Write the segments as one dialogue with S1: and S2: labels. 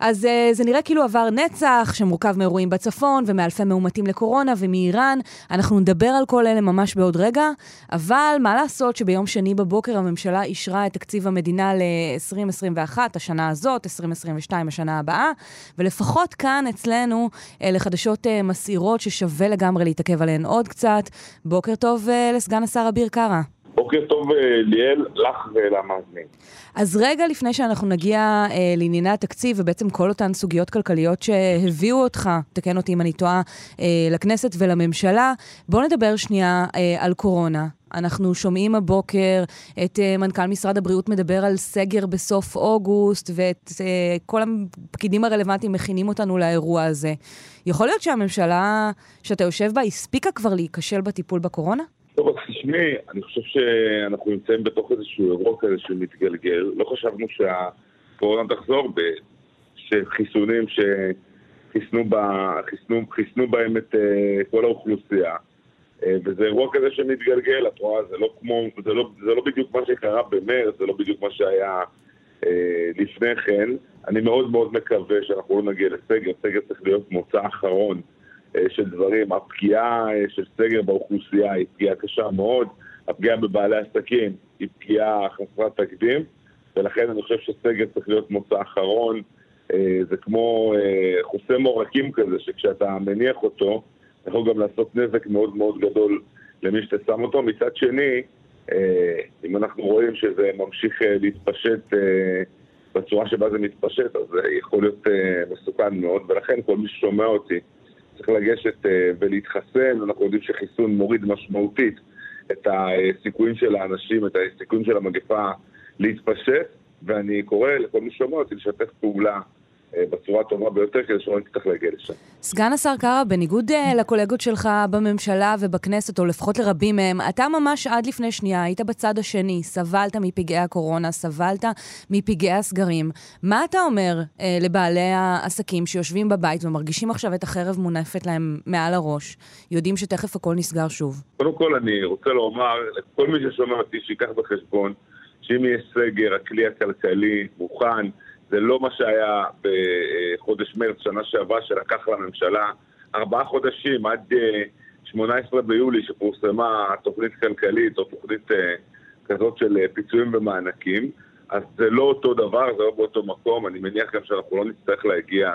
S1: אז uh, זה נראה כאילו עבר נצח, שמורכב מאירועים בצפון ומאלפי מאומתים לקורונה ומאיראן. אנחנו נדבר על כל אלה ממש בעוד רגע, אבל מה לעשות שביום שני בבוקר הממשלה אישרה את תקציב המדינה ל-2021, השנה הזאת, 2022, השנה הבאה, ולפחות כאן אצלנו אלה חדשות uh, מסעירות ששווה לגמרי להתעכב עליהן עוד קצת. בוקר טוב uh, לסגן השר אביר קארה.
S2: בוקר טוב ליאל, לך ולמאזינים.
S1: אז רגע לפני שאנחנו נגיע אה, לענייני התקציב ובעצם כל אותן סוגיות כלכליות שהביאו אותך, תקן אותי אם אני טועה, אה, לכנסת ולממשלה, בואו נדבר שנייה אה, על קורונה. אנחנו שומעים הבוקר את uh, מנכ"ל משרד הבריאות מדבר על סגר בסוף אוגוסט, ואת uh, כל הפקידים הרלוונטיים מכינים אותנו לאירוע הזה. יכול להיות שהממשלה שאתה יושב בה הספיקה כבר להיכשל בטיפול בקורונה?
S2: טוב, אז תשמעי, אני חושב שאנחנו נמצאים בתוך איזשהו אירוע כזה שמתגלגל. לא חשבנו שהקורונה תחזור, שחיסונים שחיסנו בה, חיסנו, חיסנו בהם את uh, כל האוכלוסייה. Uh, וזה אירוע כזה שמתגלגל, את רואה, זה לא כמו, זה לא, זה לא בדיוק מה שקרה במרץ, זה לא בדיוק מה שהיה uh, לפני כן. אני מאוד מאוד מקווה שאנחנו לא נגיע לסגר, סגר צריך להיות מוצא אחרון. אה, של דברים. הפגיעה אה, של סגר באוכלוסייה היא פגיעה קשה מאוד, הפגיעה בבעלי עסקים היא פגיעה חסרת תקדים, ולכן אני חושב שסגר צריך להיות מוצא אחרון. אה, זה כמו חוסם עורקים כזה, שכשאתה מניח אותו, יכול גם לעשות נזק מאוד מאוד גדול למי שאתה שם אותו. מצד שני, אם אנחנו רואים שזה ממשיך להתפשט בצורה שבה זה מתפשט, אז זה יכול להיות מסוכן מאוד, ולכן כל מי ששומע אותי, צריך לגשת אה, ולהתחסן, אנחנו יודעים שחיסון מוריד משמעותית את הסיכויים של האנשים, את הסיכויים של המגפה להתפשט, ואני קורא לכל מי ששומע אותי לשתף פעולה בצורה הטובה ביותר, כדי שלא נצטרך להגיע לשם.
S1: סגן השר קארה, בניגוד אה, לקולגות שלך בממשלה ובכנסת, או לפחות לרבים מהם, אתה ממש עד לפני שנייה היית בצד השני, סבלת מפגעי הקורונה, סבלת מפגעי הסגרים. מה אתה אומר אה, לבעלי העסקים שיושבים בבית ומרגישים עכשיו את החרב מונפת להם מעל הראש, יודעים שתכף הכל נסגר שוב?
S2: קודם כל, אני רוצה לומר לכל מי ששומע אותי, שייקח בחשבון שאם יהיה סגר, הכלי הכלכלי מוכן, זה לא מה שהיה בחודש מרץ שנה שעברה, שלקח לממשלה ארבעה חודשים עד 18 אה, ביולי, שפורסמה תוכנית כלכלית או תוכנית אה, כזאת של אה, פיצויים ומענקים. אז זה לא אותו דבר, זה לא באותו מקום. אני מניח גם שאנחנו לא נצטרך להגיע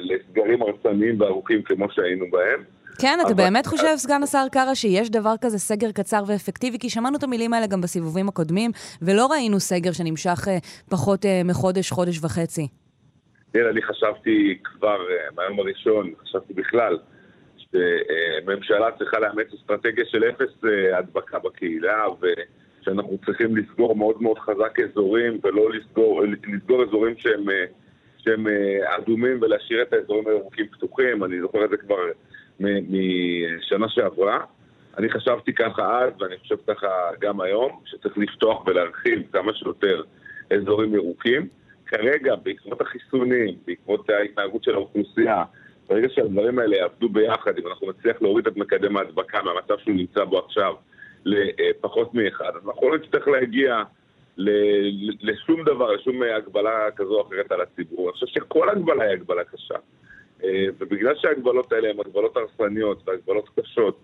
S2: לסגרים הרסניים וארוכים כמו שהיינו בהם.
S1: כן, אתה באמת חושב, סגן השר קארה, שיש דבר כזה סגר קצר ואפקטיבי? כי שמענו את המילים האלה גם בסיבובים הקודמים, ולא ראינו סגר שנמשך אה, פחות אה, מחודש, חודש וחצי.
S2: תראה, אני חשבתי כבר אה, מהיום הראשון, חשבתי בכלל, שממשלה צריכה לאמץ אסטרטגיה של אפס הדבקה בקהילה, ושאנחנו צריכים לסגור מאוד מאוד חזק אזורים, ולא לסגור, לסגור אזורים שהם, שהם אדומים ולהשאיר את האזורים הירוקים פתוחים. אני זוכר את זה כבר משנה שעברה. אני חשבתי ככה אז, ואני חושב ככה גם היום, שצריך לפתוח ולהרחיב כמה שיותר אזורים ירוקים. כרגע, בעקבות החיסונים, בעקבות ההתנהגות של האוכלוסייה, ברגע שהדברים האלה יעבדו ביחד, אם אנחנו נצליח להוריד את מקדם ההדבקה מהמצב שהוא נמצא בו עכשיו לפחות מאחד, אז אנחנו לא נצטרך להגיע לשום דבר, לשום הגבלה כזו או אחרת על הציבור. אני חושב שכל הגבלה היא הגבלה קשה. אה, ובגלל שההגבלות האלה הן הגבלות הרסניות והגבלות קשות,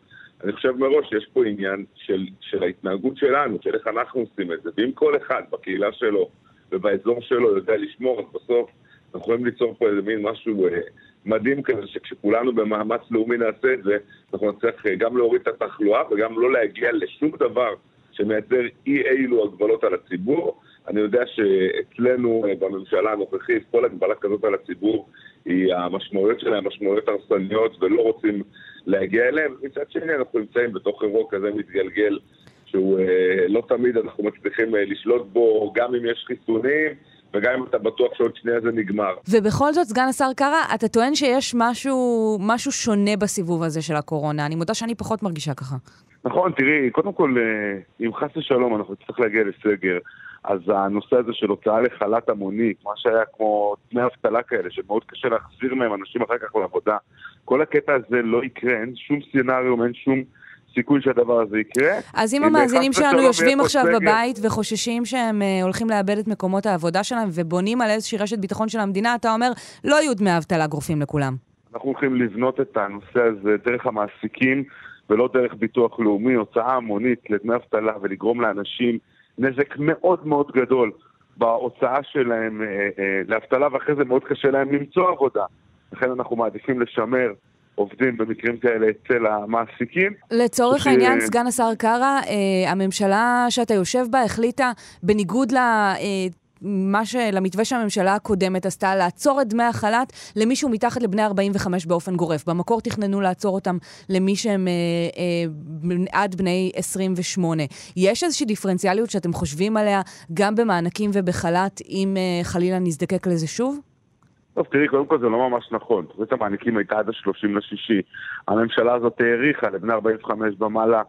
S2: אני חושב מראש שיש פה עניין של, של ההתנהגות שלנו, של איך אנחנו עושים את זה. ואם כל אחד בקהילה שלו ובאזור שלו יודע לשמור, אז בסוף אנחנו יכולים ליצור פה איזה מין משהו אה, מדהים כזה, שכשכולנו במאמץ לאומי נעשה את זה, אנחנו נצטרך אה, גם להוריד את התחלואה וגם לא להגיע לשום דבר שמייצר אי אילו הגבלות על הציבור. אני יודע שאצלנו בממשלה הנוכחית כל הגבלה כזאת על הציבור היא המשמעויות שלה משמעויות הרסניות ולא רוצים להגיע אליהן. מצד שני אנחנו נמצאים בתוך אירוע כזה מתגלגל שהוא אה, לא תמיד אנחנו מצליחים אה, לשלוט בו, גם אם יש חיסונים. וגם אם אתה בטוח שעוד שנייה זה נגמר.
S1: ובכל זאת, סגן השר קארה, אתה טוען שיש משהו, משהו שונה בסיבוב הזה של הקורונה. אני מודה שאני פחות מרגישה ככה.
S2: נכון, תראי, קודם כל, אה, אם חס ושלום אנחנו נצטרך להגיע לסגר, אז הנושא הזה של הוצאה לחל"ת המוני, מה שהיה כמו דמי אבטלה כאלה, שמאוד קשה להחזיר מהם אנשים אחר כך לעבודה, כל הקטע הזה לא יקרה, אין שום סצנריום, אין שום סיכוי שהדבר הזה יקרה.
S1: אז אם המאזינים שלנו יושבים עכשיו סגר... בבית וחוששים שהם uh, הולכים לאבד את מקומות העבודה שלהם ובונים על איזושהי רשת ביטחון של המדינה, אתה אומר, לא יהיו דמי אבטלה גרופים לכולם.
S2: אנחנו הולכים לבנות את הנושא הזה דרך המעסיקים ולא דרך ביטוח לאומי, הוצאה המונית לדמי אבטלה ולגרום לאנשים נזק מאוד מאוד גדול בהוצאה שלהם אה, אה, לאבטלה, ואחרי זה מאוד קשה להם למצוא עבודה. לכן אנחנו מעדיפים לשמר עובדים במקרים כאלה אצל המעסיקים.
S1: לצורך ש... העניין, סגן השר קארה, אה, הממשלה שאתה יושב בה החליטה, בניגוד. אה, מה ש... למתווה שהממשלה הקודמת עשתה, לעצור את דמי החל"ת למישהו מתחת לבני 45 באופן גורף. במקור תכננו לעצור אותם למי שהם אה, אה, עד בני 28. יש איזושהי דיפרנציאליות שאתם חושבים עליה גם במענקים ובחל"ת, אם אה, חלילה נזדקק לזה שוב?
S2: טוב, תראי, קודם כל זה לא ממש נכון. תוכנית המעניקים הייתה עד ה-30 לשישי. הממשלה הזאת האריכה לבני 45 במעלה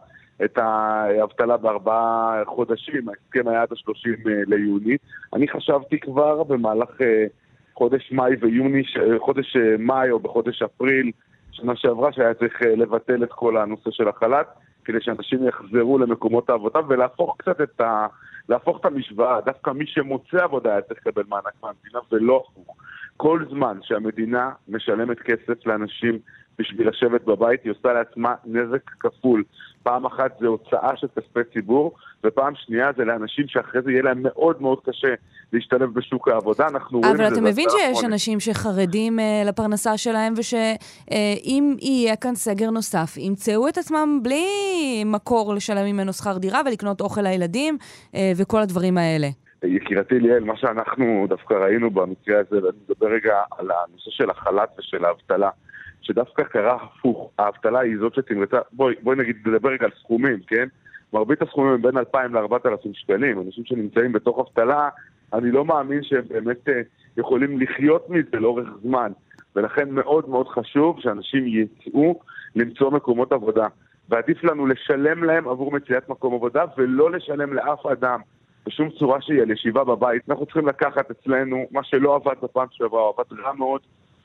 S2: את האבטלה בארבעה חודשים, ההסכם היה עד ה-30 אה, ליוני. אני חשבתי כבר במהלך אה, חודש מאי ויוני, חודש אה, מאי או בחודש אפריל, שנה שעברה, שהיה צריך לבטל את כל הנושא של החל"ת, כדי שאנשים יחזרו למקומות העבודה ולהפוך קצת את ה... להפוך את המשוואה, דווקא מי שמוצא עבודה היה צריך לקבל מענק מהמדינה ולא הפוך. כל זמן שהמדינה משלמת כסף לאנשים בשביל לשבת בבית, היא עושה לעצמה נזק כפול. פעם אחת זה הוצאה של כספי ציבור, ופעם שנייה זה לאנשים שאחרי זה יהיה להם מאוד מאוד קשה להשתלב בשוק העבודה. אנחנו רואים את
S1: זה... אבל אתה מבין שיש חודש. אנשים שחרדים uh, לפרנסה שלהם, ושאם uh, יהיה כאן סגר נוסף, ימצאו את עצמם בלי מקור לשלם ממנו שכר דירה ולקנות אוכל לילדים uh, וכל הדברים האלה.
S2: יקירתי ליאל, מה שאנחנו דווקא ראינו במקרה הזה, ואני מדבר רגע על הנושא של החל"ת ושל האבטלה, שדווקא קרה הפוך, האבטלה היא זאת שתמרצה, בואי, בואי נגיד, נדבר רגע על סכומים, כן? מרבית הסכומים הם בין 2,000 ל-4,000 שקלים, אנשים שנמצאים בתוך אבטלה, אני לא מאמין שהם באמת אה, יכולים לחיות מזה לאורך זמן, ולכן מאוד מאוד חשוב שאנשים יצאו למצוא מקומות עבודה. ועדיף לנו לשלם להם עבור מציאת מקום עבודה ולא לשלם לאף אדם בשום צורה שהיא על ישיבה בבית. אנחנו צריכים לקחת אצלנו מה שלא עבד בפעם שעברה, עבד רע מאוד,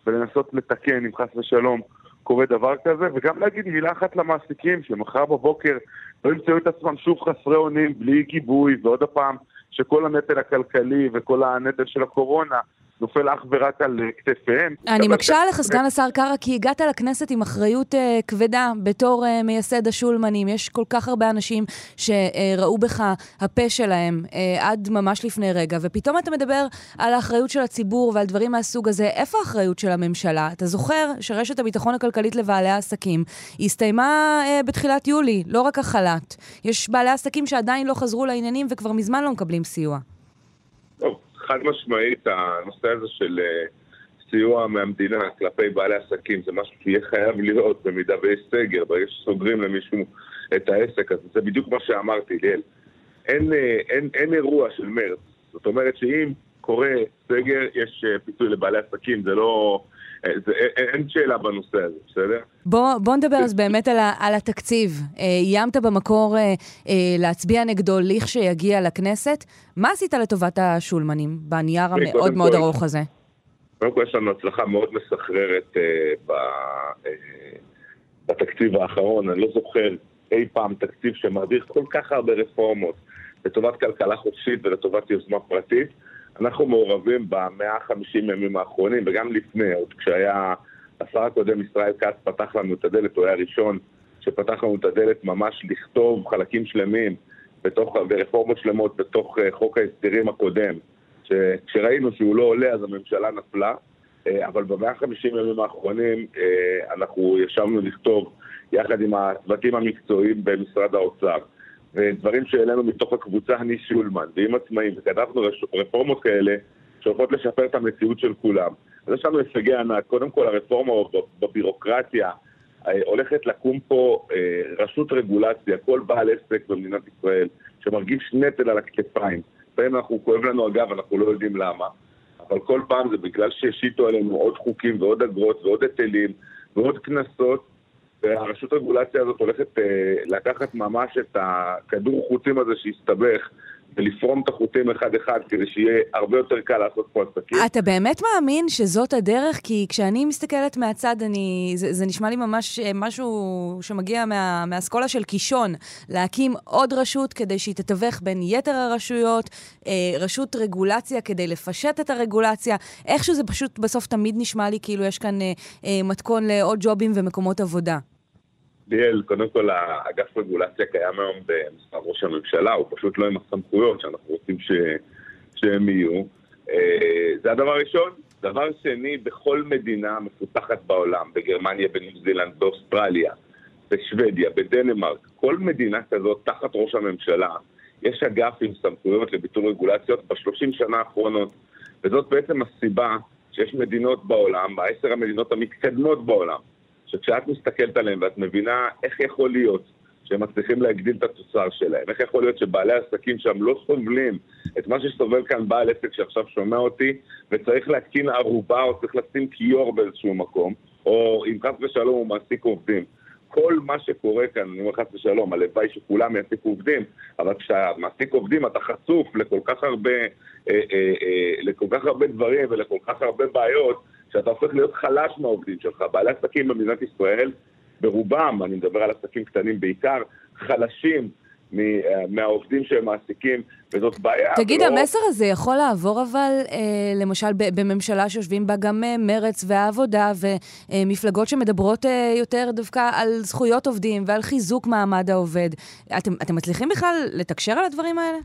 S2: ולנסות לתקן אם חס ושלום קורה דבר כזה, וגם להגיד מילה אחת למעסיקים, שמחר בבוקר לא ימצאו את עצמם שוב חסרי אונים, בלי גיבוי, ועוד פעם, שכל הנטל הכלכלי וכל הנטל של הקורונה נופל אך ורק על אה, כתפיהם.
S1: אני מקשה עליך, סגן השר קארה, כי הגעת לכנסת עם אחריות uh, כבדה בתור uh, מייסד השולמנים. יש כל כך הרבה אנשים שראו בך הפה שלהם uh, עד ממש לפני רגע, ופתאום אתה מדבר על האחריות של הציבור ועל דברים מהסוג הזה. איפה האחריות של הממשלה? אתה זוכר שרשת הביטחון הכלכלית לבעלי העסקים הסתיימה uh, בתחילת יולי, לא רק החל"ת. יש בעלי עסקים שעדיין לא חזרו לעניינים וכבר מזמן לא מקבלים סיוע.
S2: חד משמעית, הנושא הזה של אה, סיוע מהמדינה כלפי בעלי עסקים זה משהו שיהיה חייב להיות במידה ויש סגר, ברגע שסוגרים למישהו את העסק, אז זה בדיוק מה שאמרתי, ליאל. אין, אה, אין, אין אירוע של מרץ. זאת אומרת שאם קורה סגר, יש אה, פיצוי לבעלי עסקים, זה לא... אה, זה, אין שאלה בנושא הזה, בסדר?
S1: בוא, בוא נדבר אז באמת על, ה, על התקציב. איימת במקור אה, אה, להצביע נגדו לכשיגיע לכנסת. מה עשית לטובת השולמנים בנייר המאוד מאוד ארוך הזה?
S2: קודם כל יש לנו הצלחה מאוד מסחררת אה, ב, אה, בתקציב האחרון. אני לא זוכר אי פעם תקציב שמעביר כל כך הרבה רפורמות לטובת כלכלה חופשית ולטובת יוזמה פרטית. אנחנו מעורבים במאה החמישים ימים האחרונים, וגם לפני, עוד כשהיה השר הקודם ישראל כץ פתח לנו את הדלת, הוא היה הראשון שפתח לנו את הדלת ממש לכתוב חלקים שלמים בתוך, ורפורמות שלמות בתוך אה, חוק ההסדרים הקודם. כשראינו שהוא לא עולה אז הממשלה נפלה, אה, אבל במאה החמישים ימים האחרונים אה, אנחנו ישבנו לכתוב יחד עם הצוותים המקצועיים במשרד האוצר. ודברים שהעלינו מתוך הקבוצה אני שולמן, ועם עצמאים, וכתבנו רפורמות כאלה שהולכות לשפר את המציאות של כולם. אז יש לנו הישגי ענק. קודם כל, הרפורמה בבירוקרטיה, אה, הולכת לקום פה אה, רשות רגולציה, כל בעל עסק במדינת ישראל, שמרגיש נטל על הכתפיים. לפעמים אנחנו, כואב לנו אגב, אנחנו לא יודעים למה, אבל כל פעם זה בגלל שהשיתו עלינו עוד חוקים ועוד אגרות ועוד היטלים ועוד קנסות, והרשות רגולציה הזאת הולכת אה, לקחת ממש את הכדור חוצים הזה שהסתבך ולפרום את החוטים אחד-אחד כדי שיהיה הרבה יותר קל לעשות פה עסקים.
S1: אתה באמת מאמין שזאת הדרך? כי כשאני מסתכלת מהצד, אני, זה, זה נשמע לי ממש אה, משהו שמגיע מה, מהאסכולה של קישון, להקים עוד רשות כדי שהיא תתווך בין יתר הרשויות, אה, רשות רגולציה כדי לפשט את הרגולציה. איכשהו זה פשוט בסוף תמיד נשמע לי כאילו יש כאן אה, מתכון לעוד ג'ובים ומקומות עבודה.
S2: ליאל, קודם כל האגף רגולציה קיים היום במשרד ראש הממשלה, הוא פשוט לא עם הסמכויות שאנחנו רוצים ש... שהם יהיו. אה, זה הדבר הראשון. דבר שני, בכל מדינה מפותחת בעולם, בגרמניה, בניו זילנד, באוסטרליה, בשוודיה, בדנמרק, כל מדינה כזאת תחת ראש הממשלה, יש אגף עם סמכויות לביטול רגולציות בשלושים שנה האחרונות. וזאת בעצם הסיבה שיש מדינות בעולם, בעשר המדינות המתקדמות בעולם, שכשאת מסתכלת עליהם ואת מבינה איך יכול להיות שהם מצליחים להגדיל את התוצר שלהם, איך יכול להיות שבעלי עסקים שם לא סובלים את מה שסובל כאן בעל עסק שעכשיו שומע אותי וצריך להתקין ערובה או צריך לשים כיור באיזשהו מקום, או אם חס ושלום הוא מעסיק עובדים. כל מה שקורה כאן, אני אומר חס ושלום, הלוואי שכולם יעסיקו עובדים, אבל כשאתה עובדים אתה חשוף לכל כך הרבה, אה, אה, אה, לכל כך הרבה דברים ולכל כך הרבה בעיות, שאתה הופך להיות חלש מהעובדים שלך. בעלי עסקים במדינת ישראל, ברובם, אני מדבר על עסקים קטנים בעיקר, חלשים מהעובדים שהם מעסיקים, וזאת בעיה.
S1: תגיד, ולא... המסר הזה יכול לעבור אבל, אה, למשל, בממשלה שיושבים בה גם אה, מרץ והעבודה, ומפלגות שמדברות אה, יותר דווקא על זכויות עובדים ועל חיזוק מעמד העובד. אתם, אתם מצליחים בכלל לתקשר על הדברים האלה?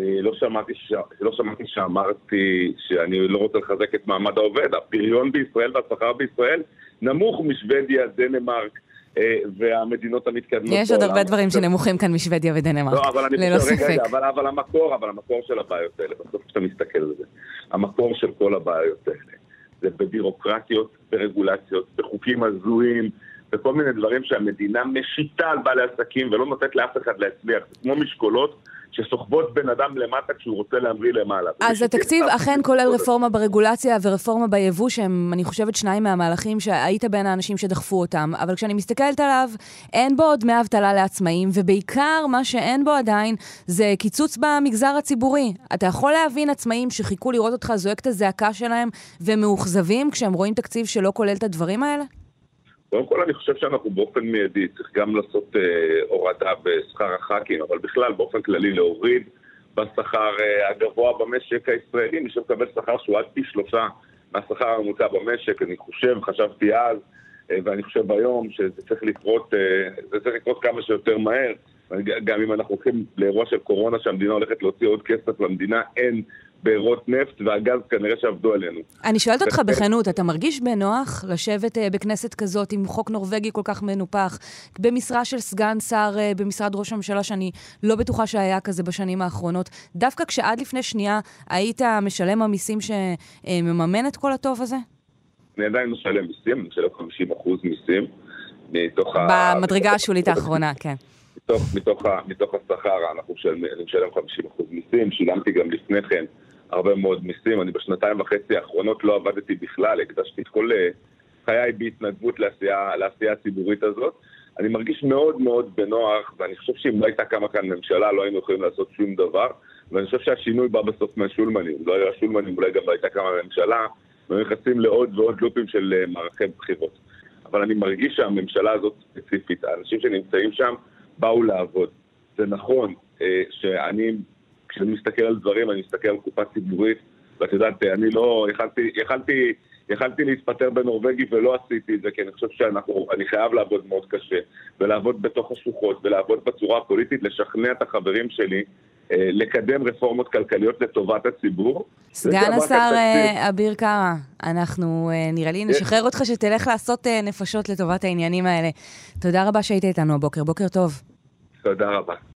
S2: אני לא שמעתי, ש... לא שמעתי שאמרתי שאני לא רוצה לחזק את מעמד העובד. הפריון בישראל והשכר בישראל נמוך משוודיה, דנמרק, אה, והמדינות המתקדמות
S1: יש עוד הרבה דברים שנמוכים כאן משוודיה ודנמרק,
S2: לא, אבל אני ללא ספק. רגע, אבל, אבל המקור, אבל המקור של הבעיות האלה, בסוף כשאתה מסתכל על זה, המקור של כל הבעיות האלה, זה בבירוקרטיות, ברגולציות, בחוקים הזויים, בכל מיני דברים שהמדינה משיתה על בעלי עסקים ולא נותנת לאף אחד להצליח. זה כמו משקולות שסוחבות בן אדם למטה כשהוא רוצה להמריא למעלה.
S1: אז התקציב אכן כולל רפורמה ברגולציה ורפורמה ביבוא, שהם, אני חושבת, שניים מהמהלכים שהיית בין האנשים שדחפו אותם. אבל כשאני מסתכלת עליו, אין בו עוד דמי אבטלה לעצמאים, ובעיקר מה שאין בו עדיין זה קיצוץ במגזר הציבורי. אתה יכול להבין עצמאים שחיכו לראות אותך זועק את הזעקה שלהם ומאוכזבים כשהם רואים תקציב שלא כולל את הדברים האלה?
S2: קודם כל אני חושב שאנחנו באופן מיידי צריך גם לעשות אה, הורדה בשכר הח"כים, אבל בכלל באופן כללי להוריד בשכר אה, הגבוה במשק הישראלי, מי שמקבל שכר שהוא עד פי שלושה מהשכר הממוצע במשק, אני חושב, חשבתי אז, אה, ואני חושב היום שזה צריך לקרות, אה, זה צריך לקרות כמה שיותר מהר. גם אם אנחנו הולכים לאירוע של קורונה שהמדינה הולכת להוציא עוד כסף למדינה, אין בארות נפט והגז כנראה שעבדו עלינו.
S1: אני שואלת אותך בכנות, אתה מרגיש בנוח לשבת uh, בכנסת כזאת עם חוק נורבגי כל כך מנופח, במשרה של סגן שר uh, במשרד ראש הממשלה, שאני לא בטוחה שהיה כזה בשנים האחרונות, דווקא כשעד לפני שנייה היית משלם המיסים שמממן את כל הטוב הזה?
S2: אני עדיין משלם מיסים, אני משלם 50 מיסים מתוך
S1: ה... במדרגה השולית האחרונה, כן.
S2: מתוך, מתוך, מתוך השכר אנחנו משלם, אני משלם 50% מיסים, שילמתי גם לפני כן הרבה מאוד מיסים. אני בשנתיים וחצי האחרונות לא עבדתי בכלל, הקדשתי את כל אה, חיי בהתנדבות לעשייה, לעשייה הציבורית הזאת. אני מרגיש מאוד מאוד בנוח, ואני חושב שאם לא הייתה קמה כאן ממשלה לא היינו יכולים לעשות שום דבר, ואני חושב שהשינוי בא בסוף מהשולמנים. לא היה שולמנים, אולי גם לא הייתה קמה ממשלה, והיו נכנסים לעוד ועוד לופים של אה, מערכי בחירות. אבל אני מרגיש שהממשלה הזאת ספציפית, האנשים שנמצאים שם באו לעבוד. זה נכון אה, שאני כשאני מסתכל על דברים, אני מסתכל על קופה ציבורית, ואת יודעת, אני לא, יכלתי, יכלתי, יכלתי להתפטר בנורבגי ולא עשיתי את זה, כי אני חושב שאנחנו, אני חייב לעבוד מאוד קשה, ולעבוד בתוך השוחות, ולעבוד בצורה הפוליטית, לשכנע את החברים שלי. אה, לקדם רפורמות כלכליות לטובת הציבור.
S1: סגן השר אה, אביר קארה, אנחנו אה, נראה לי נשחרר אותך שתלך לעשות נפשות לטובת העניינים האלה. תודה רבה שהיית איתנו הבוקר, בוקר טוב.
S2: תודה רבה.